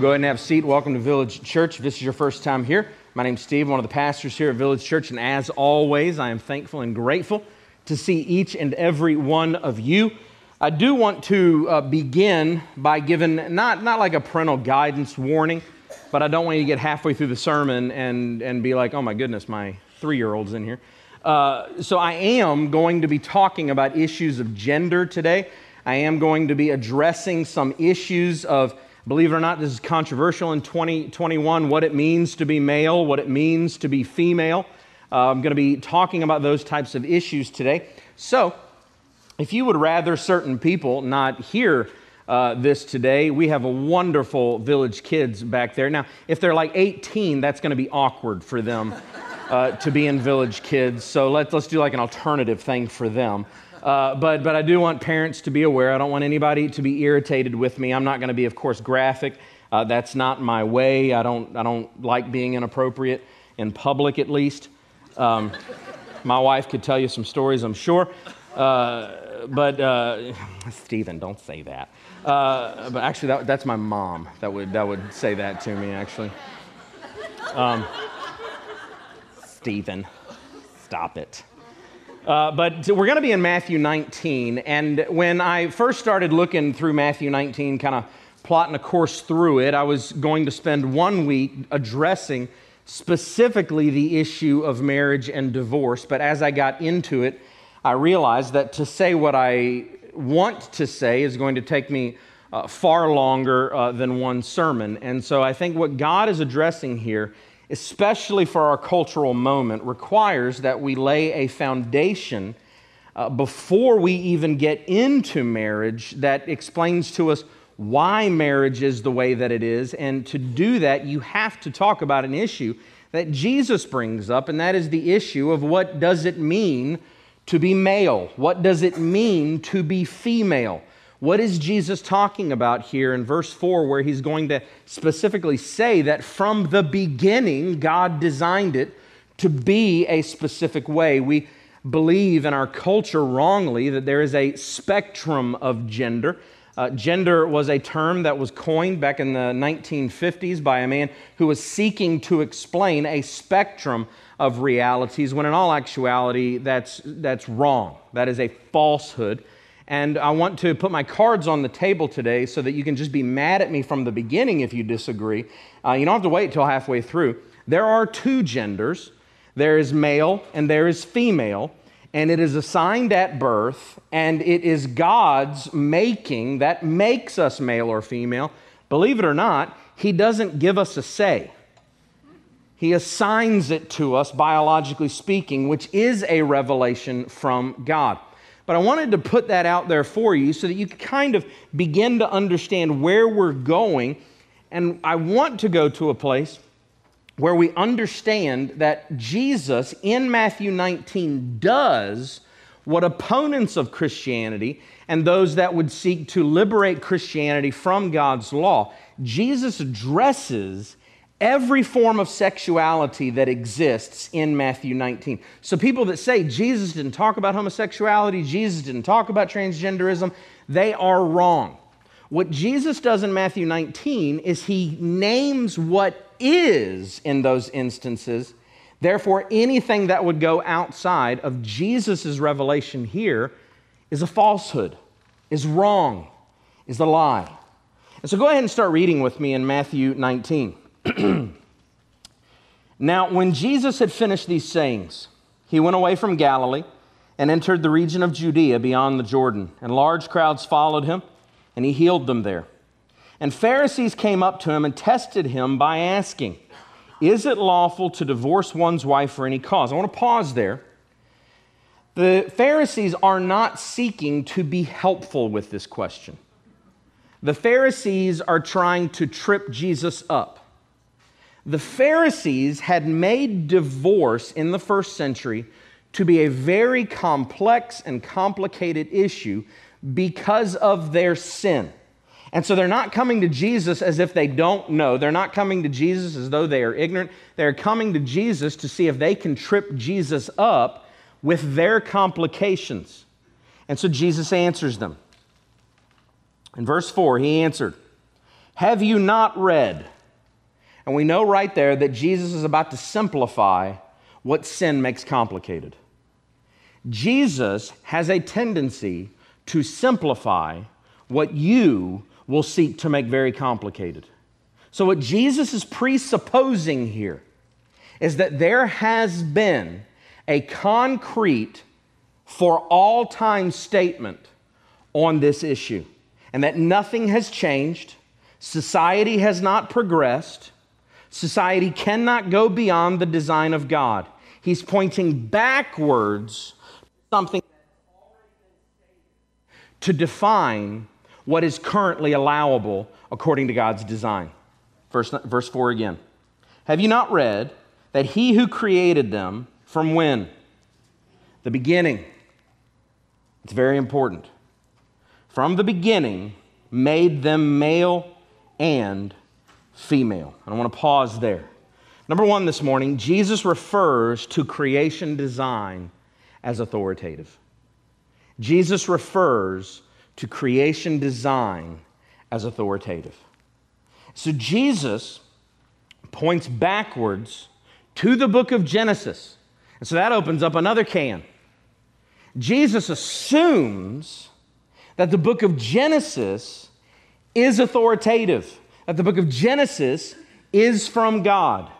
Go ahead and have a seat. Welcome to Village Church. If this is your first time here, my name's Steve, one of the pastors here at Village Church, and as always, I am thankful and grateful to see each and every one of you. I do want to uh, begin by giving not, not like a parental guidance warning, but I don't want you to get halfway through the sermon and, and be like, oh my goodness, my three year old's in here. Uh, so I am going to be talking about issues of gender today. I am going to be addressing some issues of Believe it or not, this is controversial in 2021 what it means to be male, what it means to be female. Uh, I'm going to be talking about those types of issues today. So, if you would rather certain people not hear uh, this today, we have a wonderful village kids back there. Now, if they're like 18, that's going to be awkward for them uh, to be in village kids. So let's, let's do like an alternative thing for them. Uh, but, but I do want parents to be aware. I don't want anybody to be irritated with me. I'm not going to be, of course, graphic. Uh, that's not my way. I don't, I don't like being inappropriate in public, at least. Um, my wife could tell you some stories, I'm sure. Uh, but uh, Stephen, don't say that. Uh, but actually, that, that's my mom that would, that would say that to me, actually. Um, Stephen, stop it. Uh, but we're going to be in Matthew 19. And when I first started looking through Matthew 19, kind of plotting a course through it, I was going to spend one week addressing specifically the issue of marriage and divorce. But as I got into it, I realized that to say what I want to say is going to take me uh, far longer uh, than one sermon. And so I think what God is addressing here especially for our cultural moment, requires that we lay a foundation uh, before we even get into marriage that explains to us why marriage is the way that it is. And to do that, you have to talk about an issue that Jesus brings up, and that is the issue of what does it mean to be male? What does it mean to be female? What is Jesus talking about here in verse 4, where he's going to specifically say that from the beginning, God designed it to be a specific way? We believe in our culture wrongly that there is a spectrum of gender. Uh, gender was a term that was coined back in the 1950s by a man who was seeking to explain a spectrum of realities, when in all actuality, that's, that's wrong. That is a falsehood. And I want to put my cards on the table today so that you can just be mad at me from the beginning if you disagree. Uh, you don't have to wait till halfway through. There are two genders there is male and there is female, and it is assigned at birth, and it is God's making that makes us male or female. Believe it or not, He doesn't give us a say. He assigns it to us, biologically speaking, which is a revelation from God. But I wanted to put that out there for you so that you kind of begin to understand where we're going. And I want to go to a place where we understand that Jesus in Matthew 19 does what opponents of Christianity and those that would seek to liberate Christianity from God's law, Jesus addresses every form of sexuality that exists in Matthew 19. So, people that say Jesus didn't talk about homosexuality, Jesus didn't talk about transgenderism, they are wrong. What Jesus does in Matthew 19 is he names what is in those instances. Therefore, anything that would go outside of Jesus' revelation here is a falsehood, is wrong, is a lie. And so go ahead and start reading with me in Matthew 19. now, when Jesus had finished these sayings, he went away from Galilee and entered the region of Judea beyond the Jordan, and large crowds followed him, and he healed them there. And Pharisees came up to him and tested him by asking, Is it lawful to divorce one's wife for any cause? I want to pause there. The Pharisees are not seeking to be helpful with this question. The Pharisees are trying to trip Jesus up. The Pharisees had made divorce in the first century to be a very complex and complicated issue because of their sin. And so they're not coming to Jesus as if they don't know. They're not coming to Jesus as though they are ignorant. They're coming to Jesus to see if they can trip Jesus up with their complications. And so Jesus answers them. In verse 4, he answered, Have you not read? And we know right there that Jesus is about to simplify what sin makes complicated. Jesus has a tendency to simplify what you will seek to make very complicated. So, what Jesus is presupposing here is that there has been a concrete, for all time statement on this issue, and that nothing has changed, society has not progressed, society cannot go beyond the design of God. He's pointing backwards to something to define what is currently allowable according to God's design. Verse, verse 4 again. Have you not read that he who created them from when? The beginning. It's very important. From the beginning, made them male and female. And I want to pause there. Number one this morning, Jesus refers to creation design as authoritative. Jesus refers to creation design as authoritative. So Jesus points backwards to the book of Genesis. And so that opens up another can. Jesus assumes that the book of Genesis is authoritative, that the book of Genesis is from God.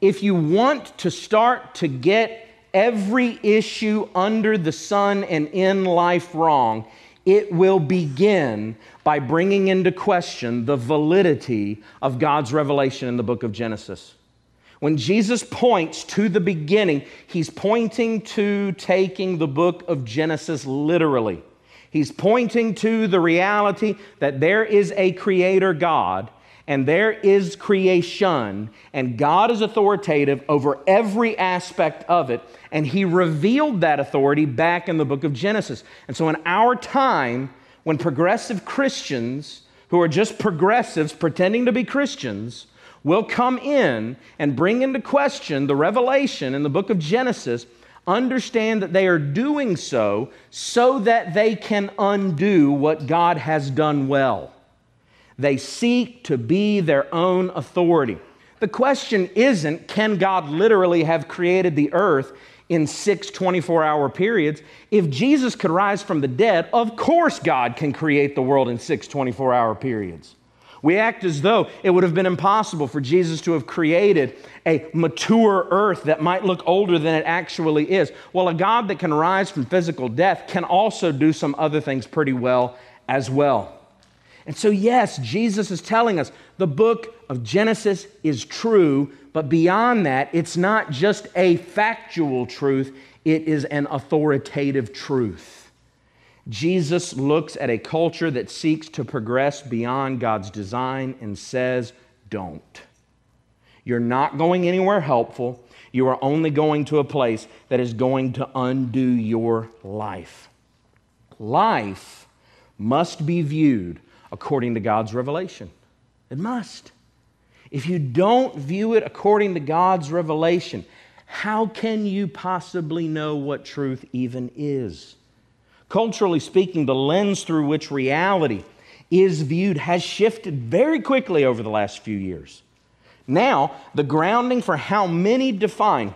If you want to start to get every issue under the sun and in life wrong, it will begin by bringing into question the validity of God's revelation in the book of Genesis. When Jesus points to the beginning, he's pointing to taking the book of Genesis literally. He's pointing to the reality that there is a creator God and there is creation, and God is authoritative over every aspect of it, and He revealed that authority back in the book of Genesis. And so, in our time, when progressive Christians, who are just progressives pretending to be Christians, will come in and bring into question the revelation in the book of Genesis, understand that they are doing so so that they can undo what God has done well. They seek to be their own authority. The question isn't can God literally have created the earth in six 24 hour periods? If Jesus could rise from the dead, of course God can create the world in six 24 hour periods. We act as though it would have been impossible for Jesus to have created a mature earth that might look older than it actually is. Well, a God that can rise from physical death can also do some other things pretty well as well. And so, yes, Jesus is telling us the book of Genesis is true, but beyond that, it's not just a factual truth, it is an authoritative truth. Jesus looks at a culture that seeks to progress beyond God's design and says, Don't. You're not going anywhere helpful. You are only going to a place that is going to undo your life. Life must be viewed according to God's revelation. It must. If you don't view it according to God's revelation, how can you possibly know what truth even is? Culturally speaking, the lens through which reality is viewed has shifted very quickly over the last few years. Now, the grounding for how many define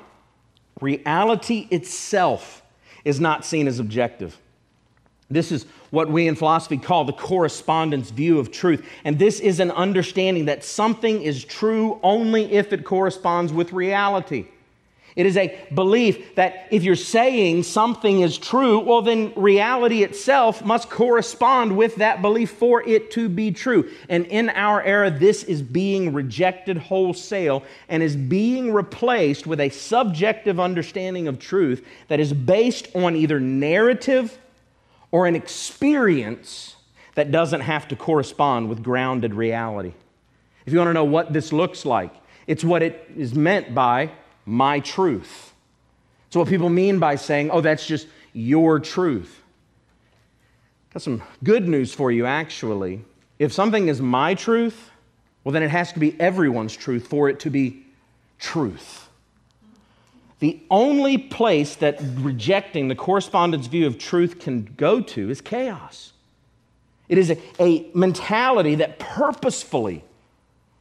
reality itself is not seen as objective. This is what we in philosophy call the correspondence view of truth. And this is an understanding that something is true only if it corresponds with reality. It is a belief that if you're saying something is true, well, then reality itself must correspond with that belief for it to be true. And in our era, this is being rejected wholesale and is being replaced with a subjective understanding of truth that is based on either narrative or an experience that doesn't have to correspond with grounded reality. If you want to know what this looks like, it's what it is meant by my truth. It's what people mean by saying, oh, that's just your truth. Got some good news for you, actually. If something is my truth, well, then it has to be everyone's truth for it to be truth. The only place that rejecting the correspondence view of truth can go to is chaos. It is a, a mentality that purposefully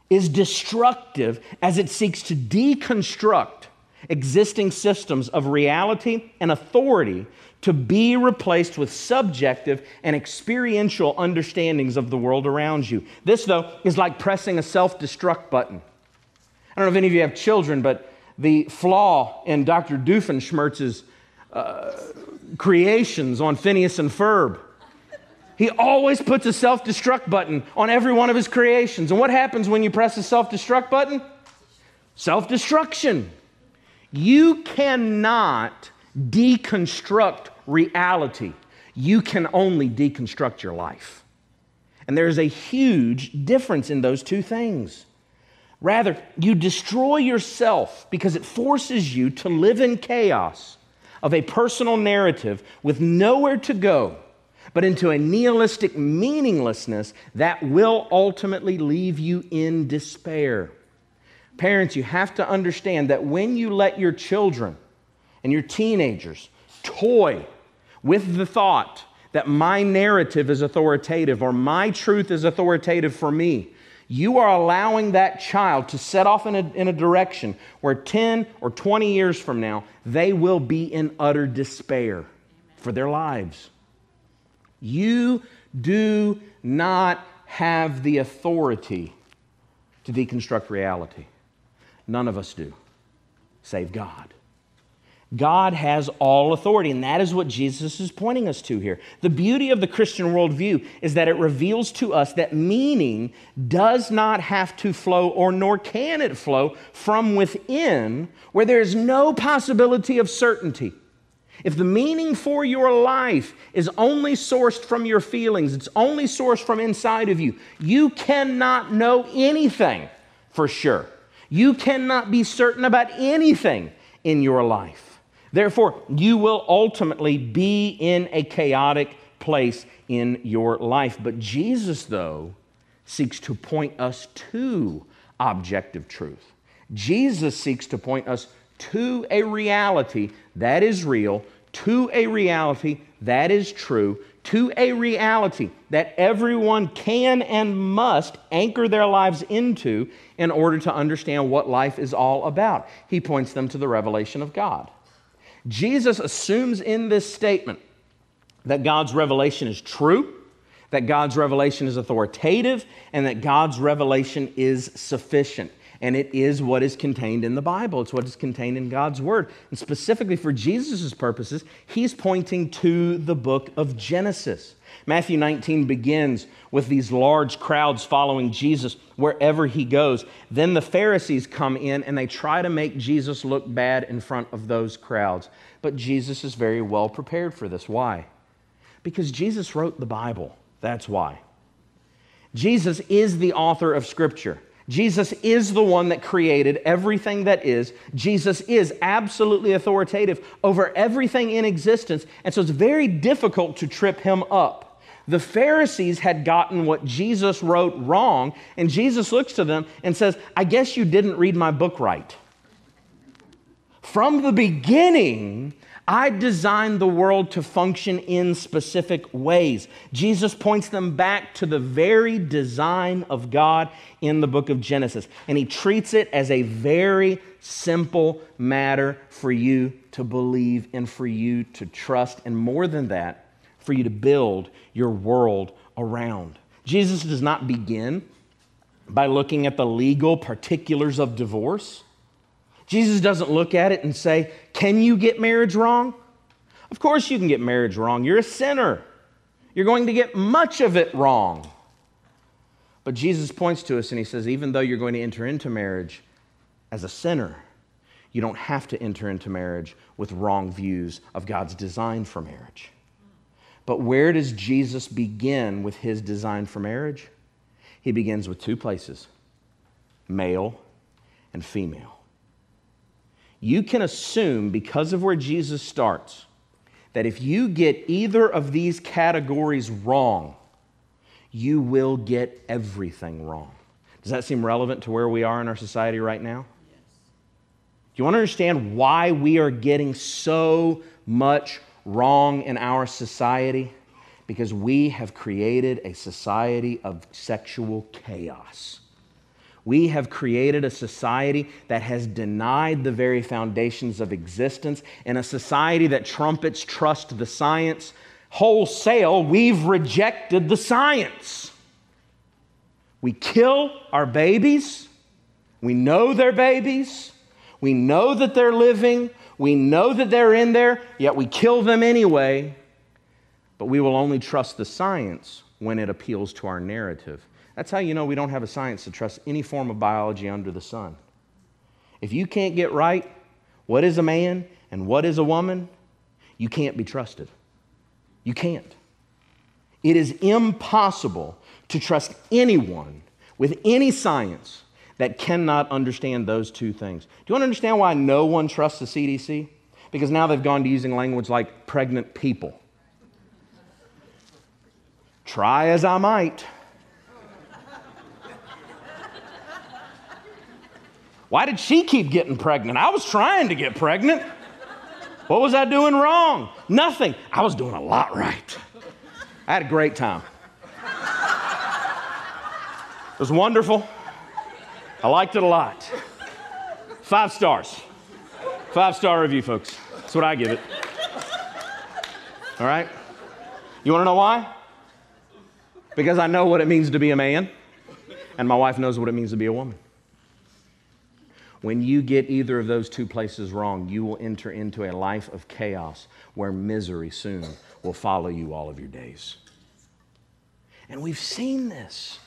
is destructive as it seeks to deconstruct existing systems of reality and authority to be replaced with subjective and experiential understandings of the world around you. This, though, is like pressing a self destruct button. I don't know if any of you have children, but the flaw in Dr. Doofenshmirtz's uh, creations on Phineas and Ferb. He always puts a self destruct button on every one of his creations. And what happens when you press a self destruct button? Self destruction. You cannot deconstruct reality, you can only deconstruct your life. And there's a huge difference in those two things. Rather, you destroy yourself because it forces you to live in chaos of a personal narrative with nowhere to go but into a nihilistic meaninglessness that will ultimately leave you in despair. Parents, you have to understand that when you let your children and your teenagers toy with the thought that my narrative is authoritative or my truth is authoritative for me, you are allowing that child to set off in a, in a direction where 10 or 20 years from now, they will be in utter despair for their lives. You do not have the authority to deconstruct reality. None of us do, save God. God has all authority, and that is what Jesus is pointing us to here. The beauty of the Christian worldview is that it reveals to us that meaning does not have to flow, or nor can it flow, from within, where there is no possibility of certainty. If the meaning for your life is only sourced from your feelings, it's only sourced from inside of you, you cannot know anything for sure. You cannot be certain about anything in your life. Therefore, you will ultimately be in a chaotic place in your life. But Jesus, though, seeks to point us to objective truth. Jesus seeks to point us to a reality that is real, to a reality that is true, to a reality that everyone can and must anchor their lives into in order to understand what life is all about. He points them to the revelation of God. Jesus assumes in this statement that God's revelation is true, that God's revelation is authoritative, and that God's revelation is sufficient and it is what is contained in the Bible. It's what is contained in God's Word. And specifically for Jesus' purposes, he's pointing to the book of Genesis. Matthew 19 begins with these large crowds following Jesus wherever he goes. Then the Pharisees come in and they try to make Jesus look bad in front of those crowds. But Jesus is very well prepared for this. Why? Because Jesus wrote the Bible. That's why. Jesus is the author of Scripture. Jesus is the one that created everything that is. Jesus is absolutely authoritative over everything in existence. And so it's very difficult to trip him up. The Pharisees had gotten what Jesus wrote wrong, and Jesus looks to them and says, I guess you didn't read my book right. From the beginning, I designed the world to function in specific ways. Jesus points them back to the very design of God in the book of Genesis. And he treats it as a very simple matter for you to believe and for you to trust. And more than that, for you to build your world around. Jesus does not begin by looking at the legal particulars of divorce. Jesus doesn't look at it and say, Can you get marriage wrong? Of course, you can get marriage wrong. You're a sinner. You're going to get much of it wrong. But Jesus points to us and he says, Even though you're going to enter into marriage as a sinner, you don't have to enter into marriage with wrong views of God's design for marriage. But where does Jesus begin with his design for marriage? He begins with two places male and female you can assume, because of where Jesus starts, that if you get either of these categories wrong, you will get everything wrong. Does that seem relevant to where we are in our society right now? Yes. Do you want to understand why we are getting so much wrong in our society? Because we have created a society of sexual chaos. We have created a society that has denied the very foundations of existence, and a society that trumpets trust the science. Wholesale, we've rejected the science. We kill our babies. We know they're babies. We know that they're living. We know that they're in there, yet we kill them anyway. But we will only trust the science when it appeals to our narrative. That's how you know we don't have a science to trust any form of biology under the sun. If you can't get right what is a man and what is a woman, you can't be trusted. You can't. It is impossible to trust anyone with any science that cannot understand those two things. Do you want to understand why no one trusts the CDC? Because now they've gone to using language like pregnant people. Try as I might. Why did she keep getting pregnant? I was trying to get pregnant. What was I doing wrong? Nothing. I was doing a lot right. I had a great time. It was wonderful. I liked it a lot. Five stars. Five star review, folks. That's what I give it. All right? You want to know why? Because I know what it means to be a man, and my wife knows what it means to be a woman. When you get either of those two places wrong, you will enter into a life of chaos where misery soon will follow you all of your days. And we've seen this.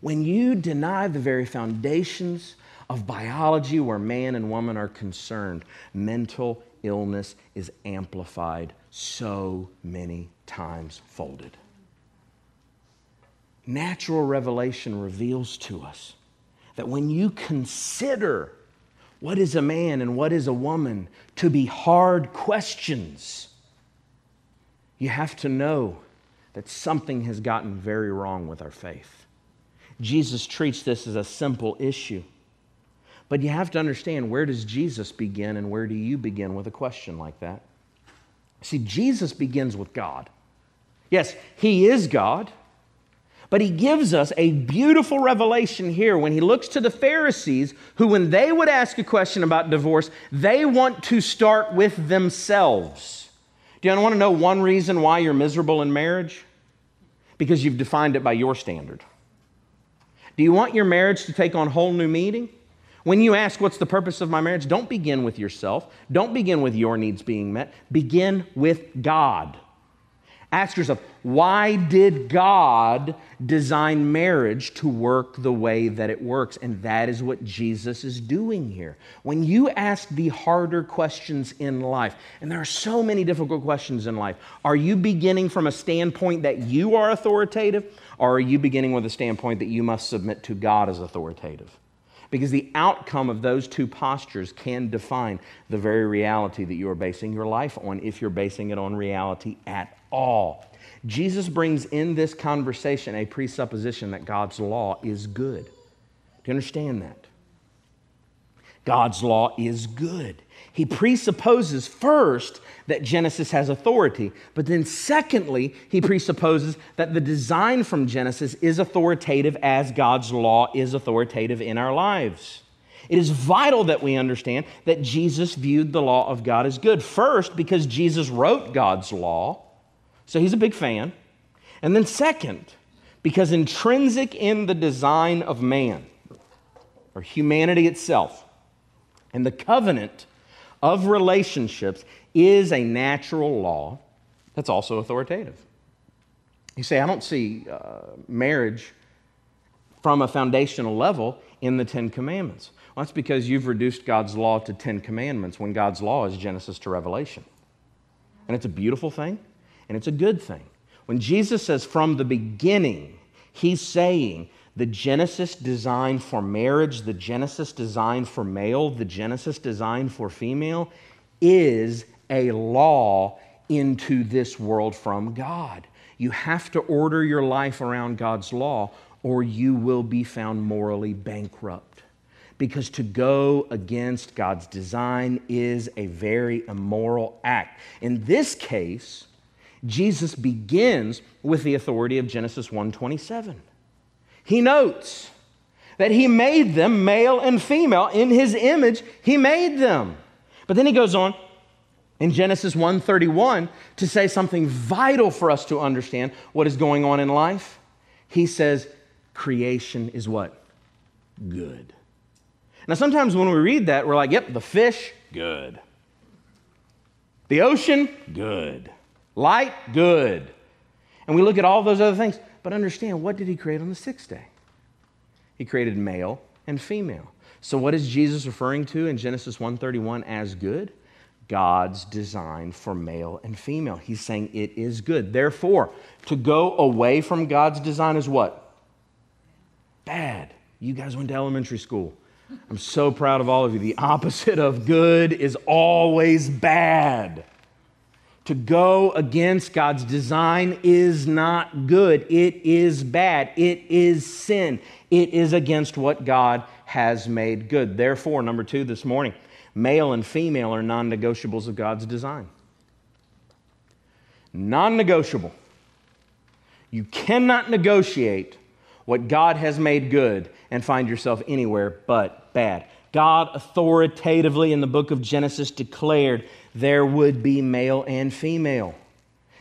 When you deny the very foundations of biology where man and woman are concerned, mental illness is amplified so many times folded. Natural revelation reveals to us that when you consider what is a man and what is a woman to be hard questions, you have to know that something has gotten very wrong with our faith. Jesus treats this as a simple issue. But you have to understand where does Jesus begin and where do you begin with a question like that? See, Jesus begins with God. Yes, He is God. But he gives us a beautiful revelation here when he looks to the Pharisees, who, when they would ask a question about divorce, they want to start with themselves. Do you want to know one reason why you're miserable in marriage? Because you've defined it by your standard. Do you want your marriage to take on whole new meaning? When you ask, What's the purpose of my marriage? Don't begin with yourself. Don't begin with your needs being met. Begin with God. Ask yourself, why did God design marriage to work the way that it works? And that is what Jesus is doing here. When you ask the harder questions in life, and there are so many difficult questions in life, are you beginning from a standpoint that you are authoritative, or are you beginning with a standpoint that you must submit to God as authoritative? Because the outcome of those two postures can define the very reality that you are basing your life on if you're basing it on reality at all. Jesus brings in this conversation a presupposition that God's law is good. Do you understand that? God's law is good. He presupposes first that Genesis has authority, but then secondly, he presupposes that the design from Genesis is authoritative as God's law is authoritative in our lives. It is vital that we understand that Jesus viewed the law of God as good. First, because Jesus wrote God's law, so he's a big fan. And then, second, because intrinsic in the design of man, or humanity itself, and the covenant of relationships is a natural law that's also authoritative. You say, I don't see uh, marriage from a foundational level in the Ten Commandments. Well, that's because you've reduced God's law to Ten Commandments when God's law is Genesis to Revelation. And it's a beautiful thing, and it's a good thing. When Jesus says from the beginning, he's saying the Genesis design for marriage, the Genesis design for male, the Genesis design for female is a law into this world from God. You have to order your life around God's law, or you will be found morally bankrupt. Because to go against God's design is a very immoral act. In this case, Jesus begins with the authority of Genesis 1:27. He notes that he made them male and female in his image, he made them. But then he goes on in Genesis 1:31 to say something vital for us to understand what is going on in life. He says creation is what? Good. Now sometimes when we read that we're like, yep, the fish, good. The ocean, good. Light, good. And we look at all those other things, but understand what did he create on the sixth day? He created male and female. So what is Jesus referring to in Genesis 1:31 as good? God's design for male and female. He's saying it is good. Therefore, to go away from God's design is what? Bad. You guys went to elementary school. I'm so proud of all of you. The opposite of good is always bad. To go against God's design is not good. It is bad. It is sin. It is against what God has made good. Therefore, number two this morning, male and female are non negotiables of God's design. Non negotiable. You cannot negotiate what God has made good and find yourself anywhere but bad. God authoritatively in the book of Genesis declared there would be male and female.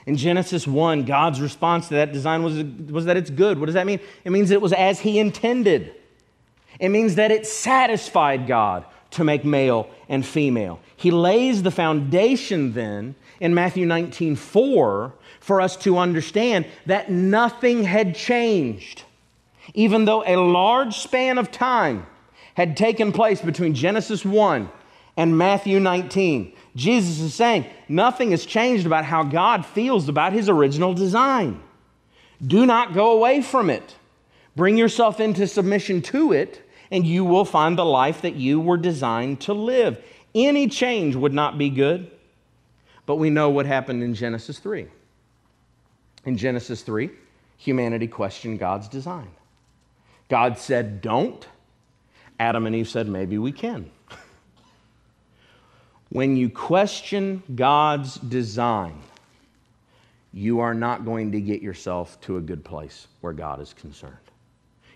In Genesis 1, God's response to that design was, was that it's good. What does that mean? It means it was as He intended. It means that it satisfied God to make male and female. He lays the foundation then in Matthew 19 4 for us to understand that nothing had changed. Even though a large span of time had taken place between Genesis 1 and Matthew 19, Jesus is saying nothing has changed about how God feels about his original design. Do not go away from it. Bring yourself into submission to it, and you will find the life that you were designed to live. Any change would not be good, but we know what happened in Genesis 3. In Genesis 3, humanity questioned God's design. God said, Don't. Adam and Eve said, Maybe we can. When you question God's design, you are not going to get yourself to a good place where God is concerned.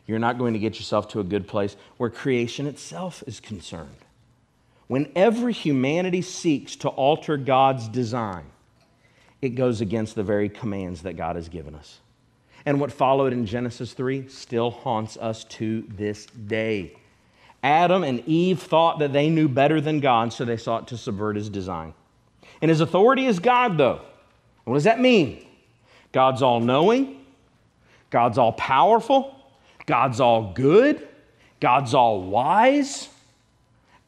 You're not going to get yourself to a good place where creation itself is concerned. Whenever humanity seeks to alter God's design, it goes against the very commands that God has given us. And what followed in Genesis 3 still haunts us to this day. Adam and Eve thought that they knew better than God, so they sought to subvert his design. And his authority is God, though. What does that mean? God's all knowing, God's all powerful, God's all good, God's all wise.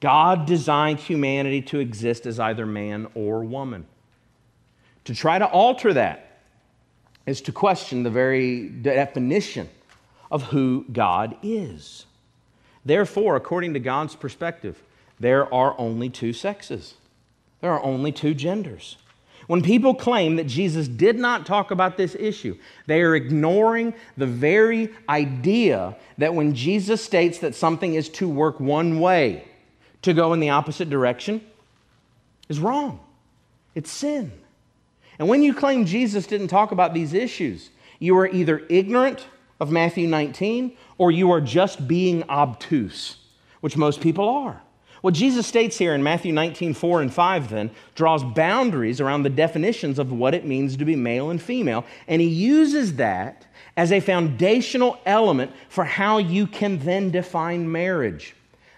God designed humanity to exist as either man or woman. To try to alter that is to question the very definition of who God is. Therefore, according to God's perspective, there are only two sexes, there are only two genders. When people claim that Jesus did not talk about this issue, they are ignoring the very idea that when Jesus states that something is to work one way, to go in the opposite direction, is wrong. It's sin. And when you claim Jesus didn't talk about these issues, you are either ignorant of Matthew 19 or you are just being obtuse, which most people are. What Jesus states here in Matthew 19, 4 and 5, then, draws boundaries around the definitions of what it means to be male and female, and he uses that as a foundational element for how you can then define marriage.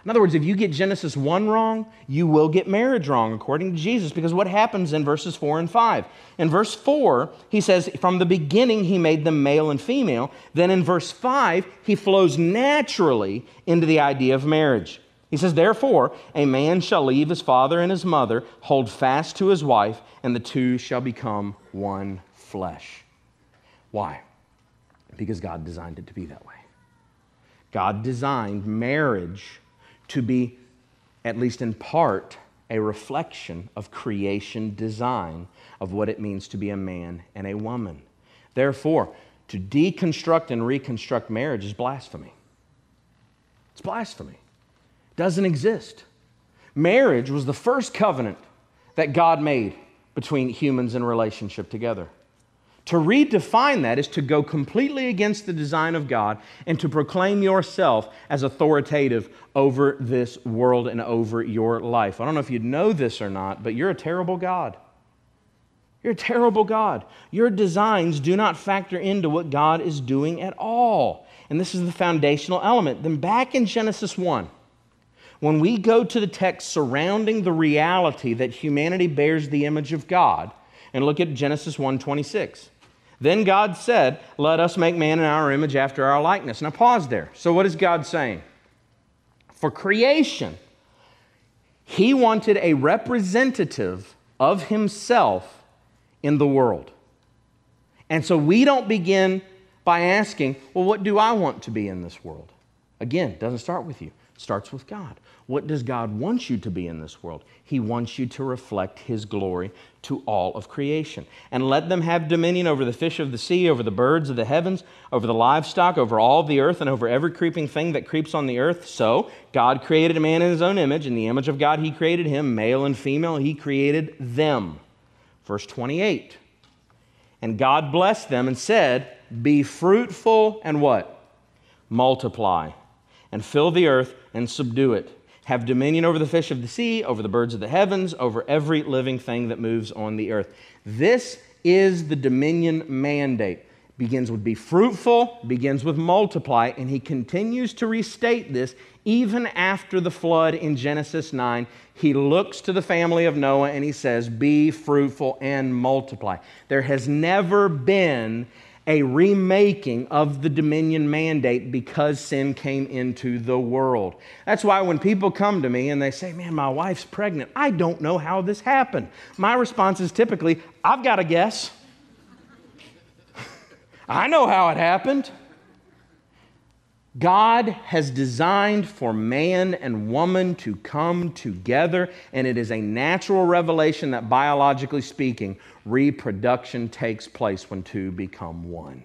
In other words, if you get Genesis 1 wrong, you will get marriage wrong, according to Jesus, because what happens in verses 4 and 5? In verse 4, he says, From the beginning, he made them male and female. Then in verse 5, he flows naturally into the idea of marriage. He says, Therefore, a man shall leave his father and his mother, hold fast to his wife, and the two shall become one flesh. Why? Because God designed it to be that way. God designed marriage to be, at least in part, a reflection of creation design of what it means to be a man and a woman. Therefore, to deconstruct and reconstruct marriage is blasphemy. It's blasphemy. It doesn't exist. Marriage was the first covenant that God made between humans in relationship together. To redefine that is to go completely against the design of God and to proclaim yourself as authoritative over this world and over your life. I don't know if you know this or not, but you're a terrible God. You're a terrible God. Your designs do not factor into what God is doing at all. And this is the foundational element. Then back in Genesis 1, when we go to the text surrounding the reality that humanity bears the image of God, and look at Genesis 1:26. Then God said, Let us make man in our image after our likeness. Now, pause there. So, what is God saying? For creation, He wanted a representative of Himself in the world. And so, we don't begin by asking, Well, what do I want to be in this world? Again, it doesn't start with you, it starts with God. What does God want you to be in this world? He wants you to reflect His glory to all of creation. And let them have dominion over the fish of the sea, over the birds of the heavens, over the livestock, over all the earth, and over every creeping thing that creeps on the earth. So, God created a man in His own image. In the image of God, He created him, male and female, He created them. Verse 28. And God blessed them and said, Be fruitful and what? Multiply, and fill the earth and subdue it have dominion over the fish of the sea, over the birds of the heavens, over every living thing that moves on the earth. This is the dominion mandate. Begins with be fruitful, begins with multiply, and he continues to restate this even after the flood in Genesis 9. He looks to the family of Noah and he says, Be fruitful and multiply. There has never been a remaking of the dominion mandate because sin came into the world. That's why when people come to me and they say, Man, my wife's pregnant, I don't know how this happened. My response is typically, I've got a guess. I know how it happened. God has designed for man and woman to come together, and it is a natural revelation that, biologically speaking, reproduction takes place when two become one.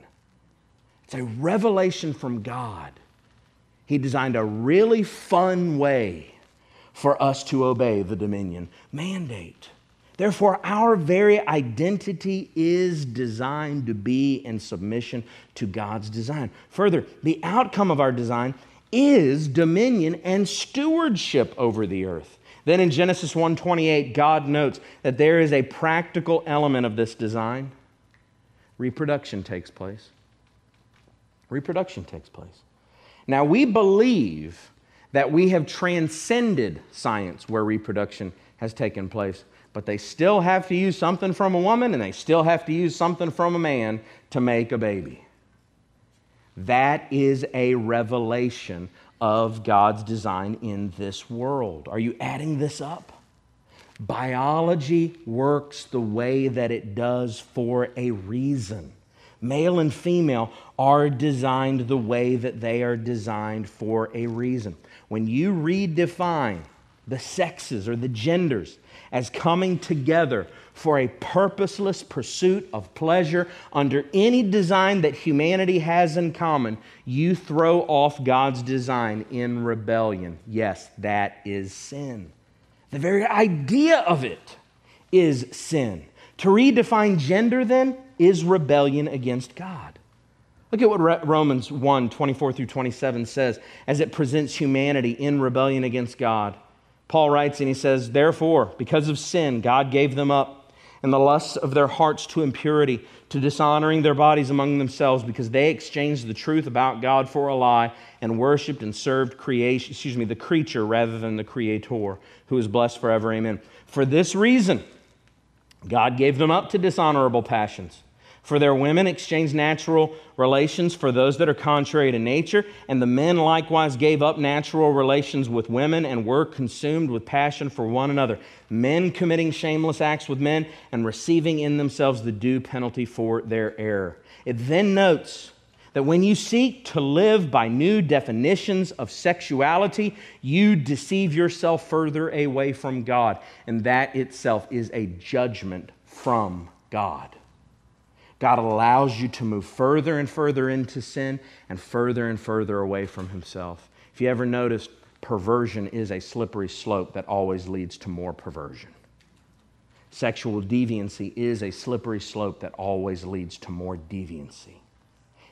It's a revelation from God. He designed a really fun way for us to obey the dominion mandate. Therefore, our very identity is designed to be in submission to God's design. Further, the outcome of our design is dominion and stewardship over the earth. Then in Genesis 1:28, God notes that there is a practical element of this design. Reproduction takes place. Reproduction takes place. Now we believe that we have transcended science where reproduction has taken place but they still have to use something from a woman and they still have to use something from a man to make a baby. That is a revelation of God's design in this world. Are you adding this up? Biology works the way that it does for a reason. Male and female are designed the way that they are designed for a reason. When you redefine the sexes or the genders as coming together for a purposeless pursuit of pleasure under any design that humanity has in common, you throw off God's design in rebellion. Yes, that is sin. The very idea of it is sin. To redefine gender, then, is rebellion against God. Look at what Romans 1 24 through 27 says as it presents humanity in rebellion against God. Paul writes and he says, Therefore, because of sin, God gave them up and the lusts of their hearts to impurity, to dishonoring their bodies among themselves, because they exchanged the truth about God for a lie and worshiped and served creation, excuse me, the creature rather than the creator, who is blessed forever. Amen. For this reason, God gave them up to dishonorable passions. For their women exchanged natural relations for those that are contrary to nature, and the men likewise gave up natural relations with women and were consumed with passion for one another, men committing shameless acts with men and receiving in themselves the due penalty for their error. It then notes that when you seek to live by new definitions of sexuality, you deceive yourself further away from God, and that itself is a judgment from God. God allows you to move further and further into sin and further and further away from Himself. If you ever noticed, perversion is a slippery slope that always leads to more perversion. Sexual deviancy is a slippery slope that always leads to more deviancy.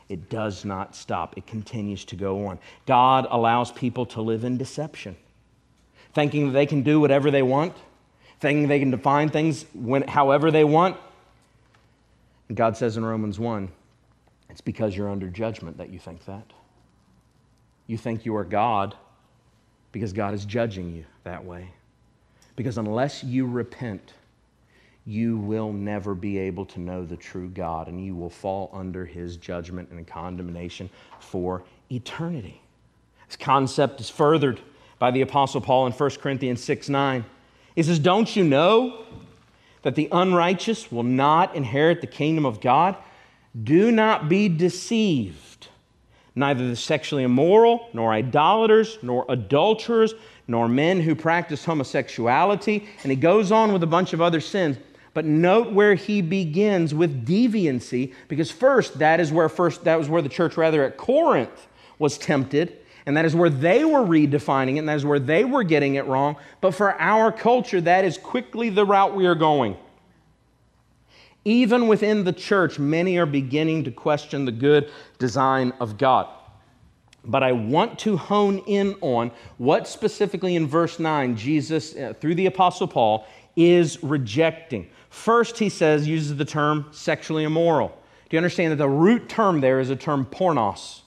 It does not stop, it continues to go on. God allows people to live in deception, thinking that they can do whatever they want, thinking they can define things when, however they want. God says in Romans 1 it's because you're under judgment that you think that. You think you are God because God is judging you that way. Because unless you repent, you will never be able to know the true God and you will fall under his judgment and condemnation for eternity. This concept is furthered by the Apostle Paul in 1 Corinthians 6 9. He says, Don't you know that the unrighteous will not inherit the kingdom of God? Do not be deceived. Neither the sexually immoral, nor idolaters, nor adulterers, nor men who practice homosexuality. And he goes on with a bunch of other sins. But note where he begins with deviancy, because first that is where first that was where the church rather at Corinth was tempted, and that is where they were redefining it, and that is where they were getting it wrong. But for our culture, that is quickly the route we are going. Even within the church, many are beginning to question the good design of God. But I want to hone in on what specifically in verse 9 Jesus, uh, through the Apostle Paul, is rejecting. First, he says, uses the term sexually immoral. Do you understand that the root term there is a term pornos?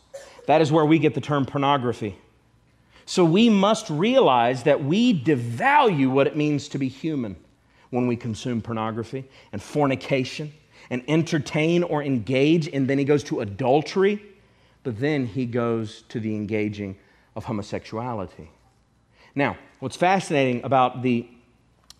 That is where we get the term pornography. So we must realize that we devalue what it means to be human when we consume pornography and fornication and entertain or engage. And then he goes to adultery, but then he goes to the engaging of homosexuality. Now, what's fascinating about the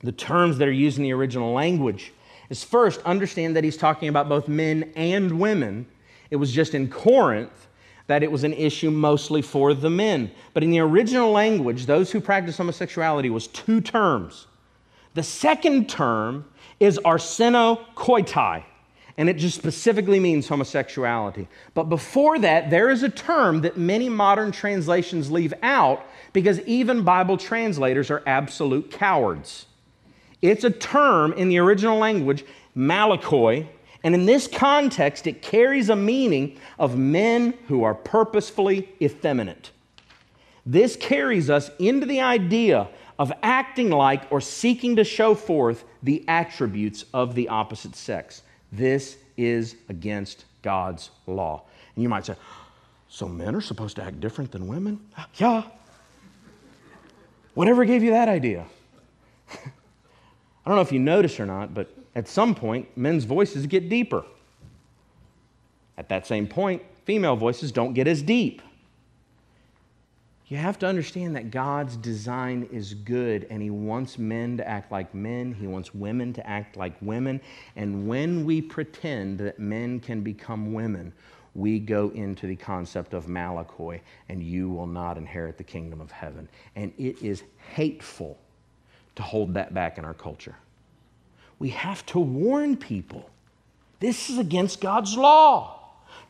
the terms that are used in the original language is first understand that he's talking about both men and women. It was just in Corinth that it was an issue mostly for the men. But in the original language, those who practice homosexuality was two terms. The second term is arsenokoitai, and it just specifically means homosexuality. But before that, there is a term that many modern translations leave out because even Bible translators are absolute cowards. It's a term in the original language, malakoi, and in this context, it carries a meaning of men who are purposefully effeminate. This carries us into the idea of acting like or seeking to show forth the attributes of the opposite sex. This is against God's law. And you might say, so men are supposed to act different than women? Ah, yeah. Whatever gave you that idea? I don't know if you noticed or not, but at some point, men's voices get deeper. At that same point, female voices don't get as deep. You have to understand that God's design is good and He wants men to act like men. He wants women to act like women. And when we pretend that men can become women, we go into the concept of Malakoi, and you will not inherit the kingdom of heaven. And it is hateful to hold that back in our culture. We have to warn people. This is against God's law.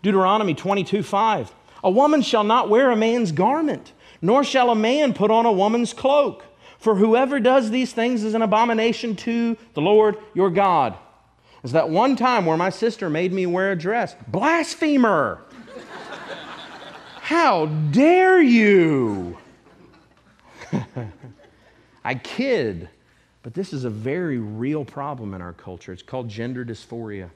Deuteronomy 22 5. A woman shall not wear a man's garment, nor shall a man put on a woman's cloak. For whoever does these things is an abomination to the Lord your God. Is that one time where my sister made me wear a dress? Blasphemer! How dare you! I kid, but this is a very real problem in our culture. It's called gender dysphoria.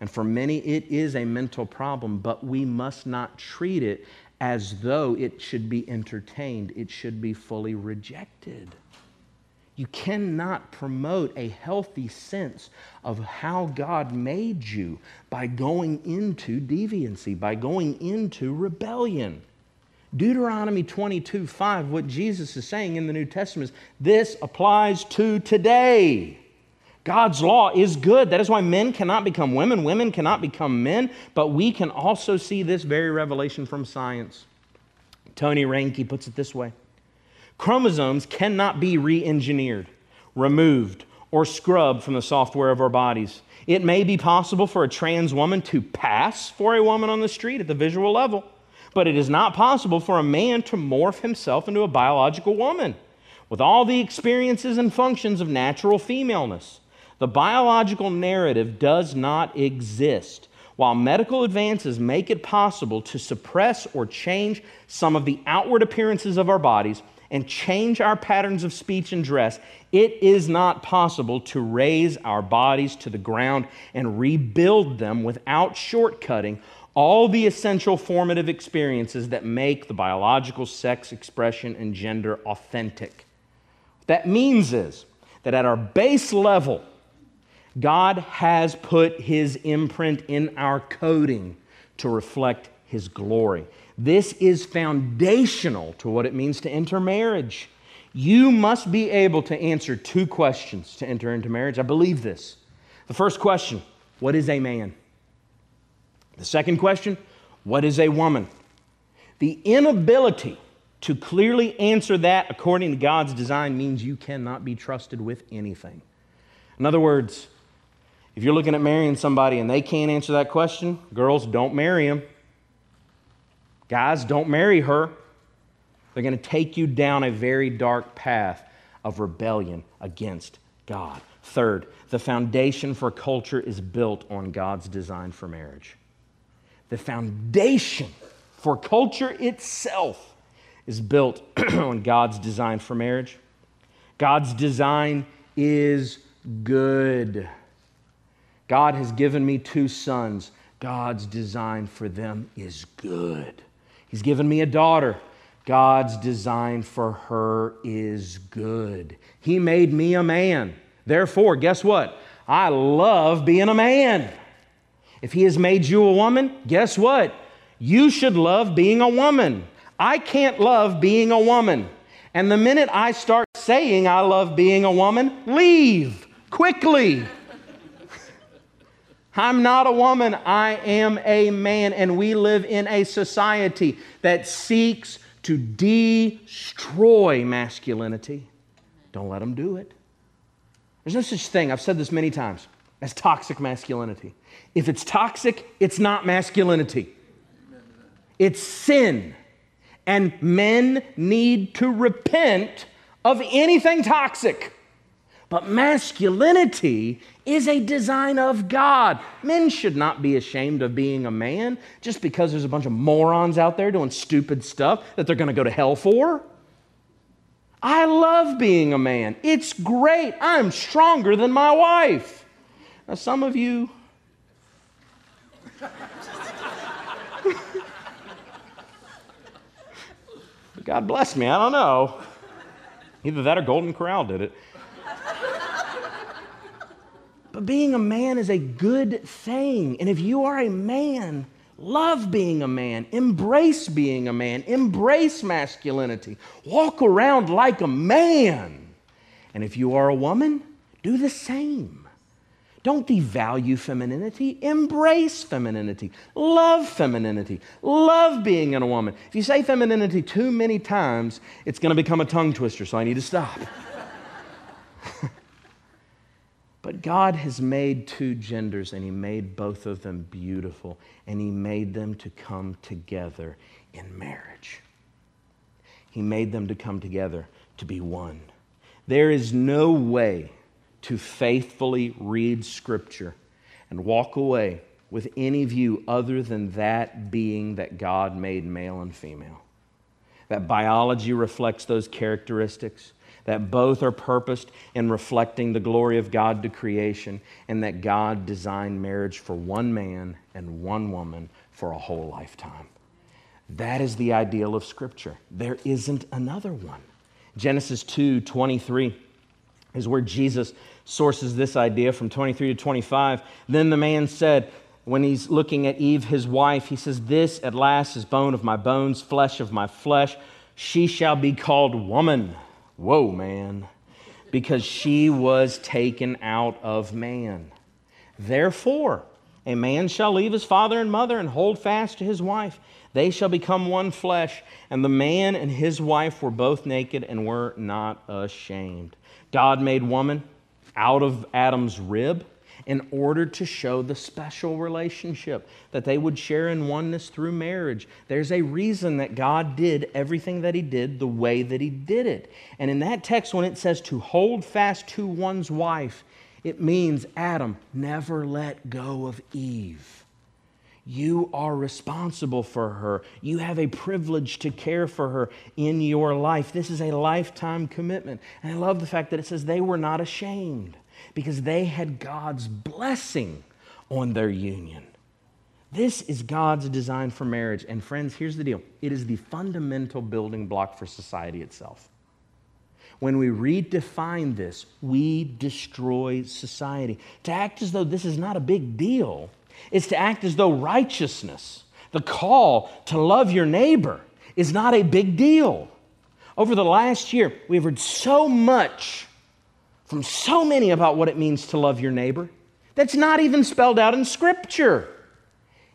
And for many, it is a mental problem, but we must not treat it as though it should be entertained. It should be fully rejected. You cannot promote a healthy sense of how God made you by going into deviancy, by going into rebellion. Deuteronomy 22 5, what Jesus is saying in the New Testament is this applies to today. God's law is good. That is why men cannot become women, women cannot become men, but we can also see this very revelation from science. Tony Reinke puts it this way Chromosomes cannot be re engineered, removed, or scrubbed from the software of our bodies. It may be possible for a trans woman to pass for a woman on the street at the visual level but it is not possible for a man to morph himself into a biological woman with all the experiences and functions of natural femaleness. The biological narrative does not exist. While medical advances make it possible to suppress or change some of the outward appearances of our bodies and change our patterns of speech and dress, it is not possible to raze our bodies to the ground and rebuild them without shortcutting all the essential formative experiences that make the biological sex expression and gender authentic. What that means is that at our base level, God has put his imprint in our coding to reflect his glory. This is foundational to what it means to enter marriage. You must be able to answer two questions to enter into marriage. I believe this. The first question What is a man? The second question What is a woman? The inability to clearly answer that according to God's design means you cannot be trusted with anything. In other words, if you're looking at marrying somebody and they can't answer that question, girls, don't marry him. Guys, don't marry her. They're going to take you down a very dark path of rebellion against God. Third, the foundation for culture is built on God's design for marriage. The foundation for culture itself is built on God's design for marriage. God's design is good. God has given me two sons. God's design for them is good. He's given me a daughter. God's design for her is good. He made me a man. Therefore, guess what? I love being a man. If He has made you a woman, guess what? You should love being a woman. I can't love being a woman. And the minute I start saying I love being a woman, leave quickly. I'm not a woman, I am a man. And we live in a society that seeks to destroy masculinity. Don't let them do it. There's no such thing, I've said this many times, as toxic masculinity. If it's toxic, it's not masculinity, it's sin. And men need to repent of anything toxic. But masculinity is a design of God. Men should not be ashamed of being a man just because there's a bunch of morons out there doing stupid stuff that they're going to go to hell for. I love being a man. It's great. I'm stronger than my wife. Now, some of you. God bless me, I don't know. Either that or Golden Corral did it. But being a man is a good thing. And if you are a man, love being a man, embrace being a man, embrace masculinity, walk around like a man. And if you are a woman, do the same. Don't devalue femininity. Embrace femininity. Love femininity. Love being in a woman. If you say femininity too many times, it's going to become a tongue twister, so I need to stop. But God has made two genders, and He made both of them beautiful, and He made them to come together in marriage. He made them to come together to be one. There is no way to faithfully read Scripture and walk away with any view other than that being that God made male and female. That biology reflects those characteristics that both are purposed in reflecting the glory of God to creation, and that God designed marriage for one man and one woman for a whole lifetime. That is the ideal of Scripture. There isn't another one. Genesis 2 23 is where Jesus sources this idea from 23 to 25. Then the man said, when he's looking at Eve, his wife, he says, This at last is bone of my bones, flesh of my flesh. She shall be called woman Whoa, man. Because she was taken out of man. Therefore, a man shall leave his father and mother and hold fast to his wife. They shall become one flesh. And the man and his wife were both naked and were not ashamed. God made woman out of Adam's rib in order to show the special relationship that they would share in oneness through marriage. There's a reason that God did everything that He did the way that He did it. And in that text, when it says to hold fast to one's wife, It means, Adam, never let go of Eve. You are responsible for her. You have a privilege to care for her in your life. This is a lifetime commitment. And I love the fact that it says they were not ashamed because they had God's blessing on their union. This is God's design for marriage. And friends, here's the deal it is the fundamental building block for society itself. When we redefine this, we destroy society. To act as though this is not a big deal is to act as though righteousness, the call to love your neighbor, is not a big deal. Over the last year, we've heard so much from so many about what it means to love your neighbor that's not even spelled out in Scripture.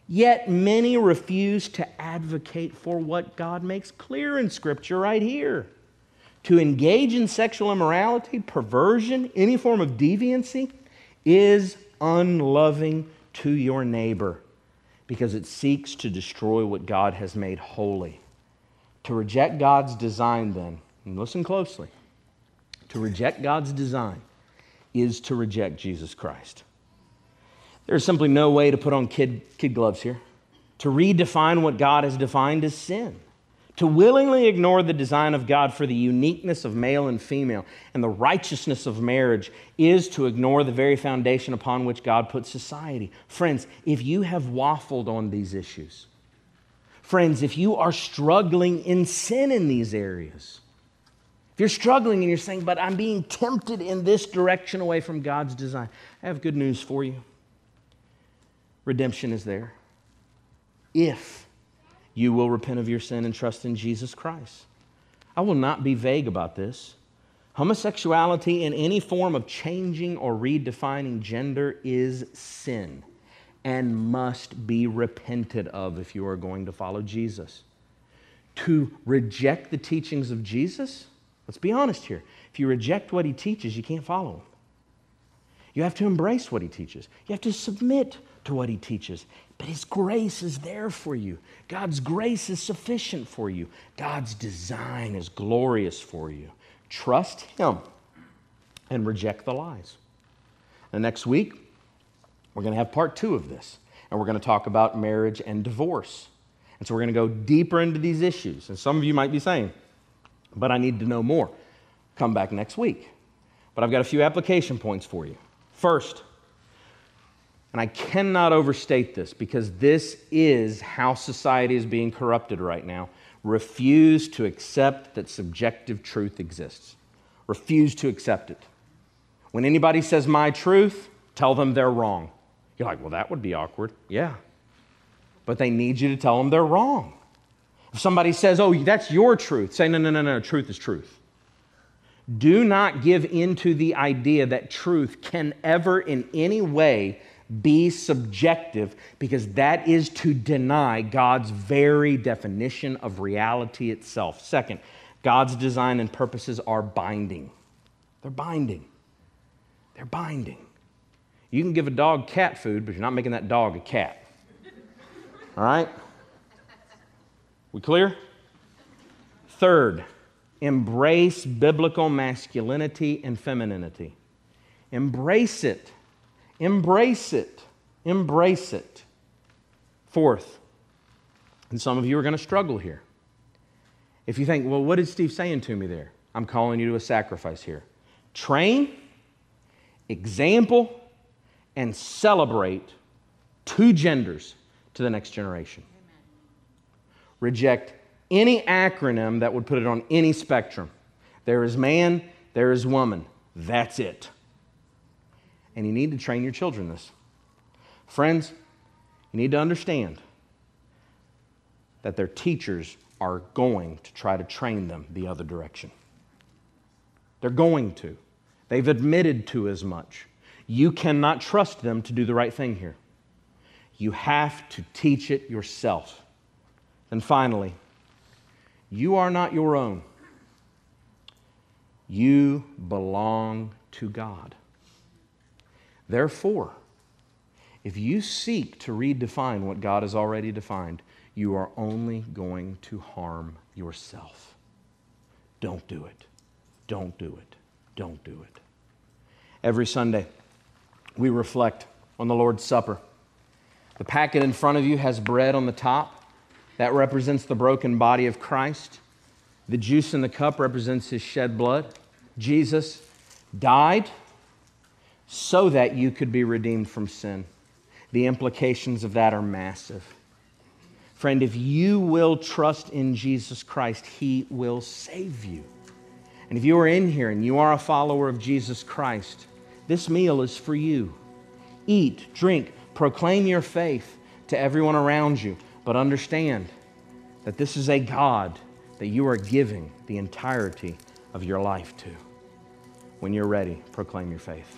Yet many refuse to advocate for what God makes clear in Scripture right here. To engage in sexual immorality, perversion, any form of deviancy is unloving to your neighbor because it seeks to destroy what God has made holy. To reject God's design, then, and listen closely, to reject God's design is to reject Jesus Christ. There's simply no way to put on kid, kid gloves here. To redefine what God has defined as sin. To willingly ignore the design of God for the uniqueness of male and female and the righteousness of marriage is to ignore the very foundation upon which God put society. Friends, if you have waffled on these issues, friends, if you are struggling in sin in these areas, if you're struggling and you're saying, but I'm being tempted in this direction away from God's design, I have good news for you. Redemption is there. If you will repent of your sin and trust in Jesus Christ. I will not be vague about this. Homosexuality in any form of changing or redefining gender is sin and must be repented of if you are going to follow Jesus. To reject the teachings of Jesus, let's be honest here. If you reject what he teaches, you can't follow him. You have to embrace what he teaches, you have to submit to what he teaches. But his grace is there for you. God's grace is sufficient for you. God's design is glorious for you. Trust him and reject the lies. And next week, we're going to have part two of this, and we're going to talk about marriage and divorce. And so we're going to go deeper into these issues. And some of you might be saying, but I need to know more. Come back next week. But I've got a few application points for you. First, and I cannot overstate this because this is how society is being corrupted right now. Refuse to accept that subjective truth exists. Refuse to accept it. When anybody says my truth, tell them they're wrong. You're like, well, that would be awkward. Yeah. But they need you to tell them they're wrong. If somebody says, oh, that's your truth, say, no, no, no, no, truth is truth. Do not give into the idea that truth can ever in any way be subjective because that is to deny God's very definition of reality itself. Second, God's design and purposes are binding. They're binding. They're binding. You can give a dog cat food, but you're not making that dog a cat. All right? We clear? Third, embrace biblical masculinity and femininity. Embrace it. Embrace it. Embrace it. Fourth, and some of you are going to struggle here. If you think, well, what is Steve saying to me there? I'm calling you to a sacrifice here. Train, example, and celebrate two genders to the next generation. Reject any acronym that would put it on any spectrum. There is man, there is woman. That's it and you need to train your children this. Friends, you need to understand that their teachers are going to try to train them the other direction. They're going to. They've admitted to as much. You cannot trust them to do the right thing here. You have to teach it yourself. And finally, you are not your own. You belong to God. Therefore, if you seek to redefine what God has already defined, you are only going to harm yourself. Don't do it. Don't do it. Don't do it. Every Sunday, we reflect on the Lord's Supper. The packet in front of you has bread on the top. That represents the broken body of Christ. The juice in the cup represents his shed blood. Jesus died so that you could be redeemed from sin. The implications of that are massive. Friend, if you will trust in Jesus Christ, he will save you. And if you are in here and you are a follower of Jesus Christ, this meal is for you. Eat, drink, proclaim your faith to everyone around you, but understand that this is a God that you are giving the entirety of your life to. When you're ready, proclaim your faith.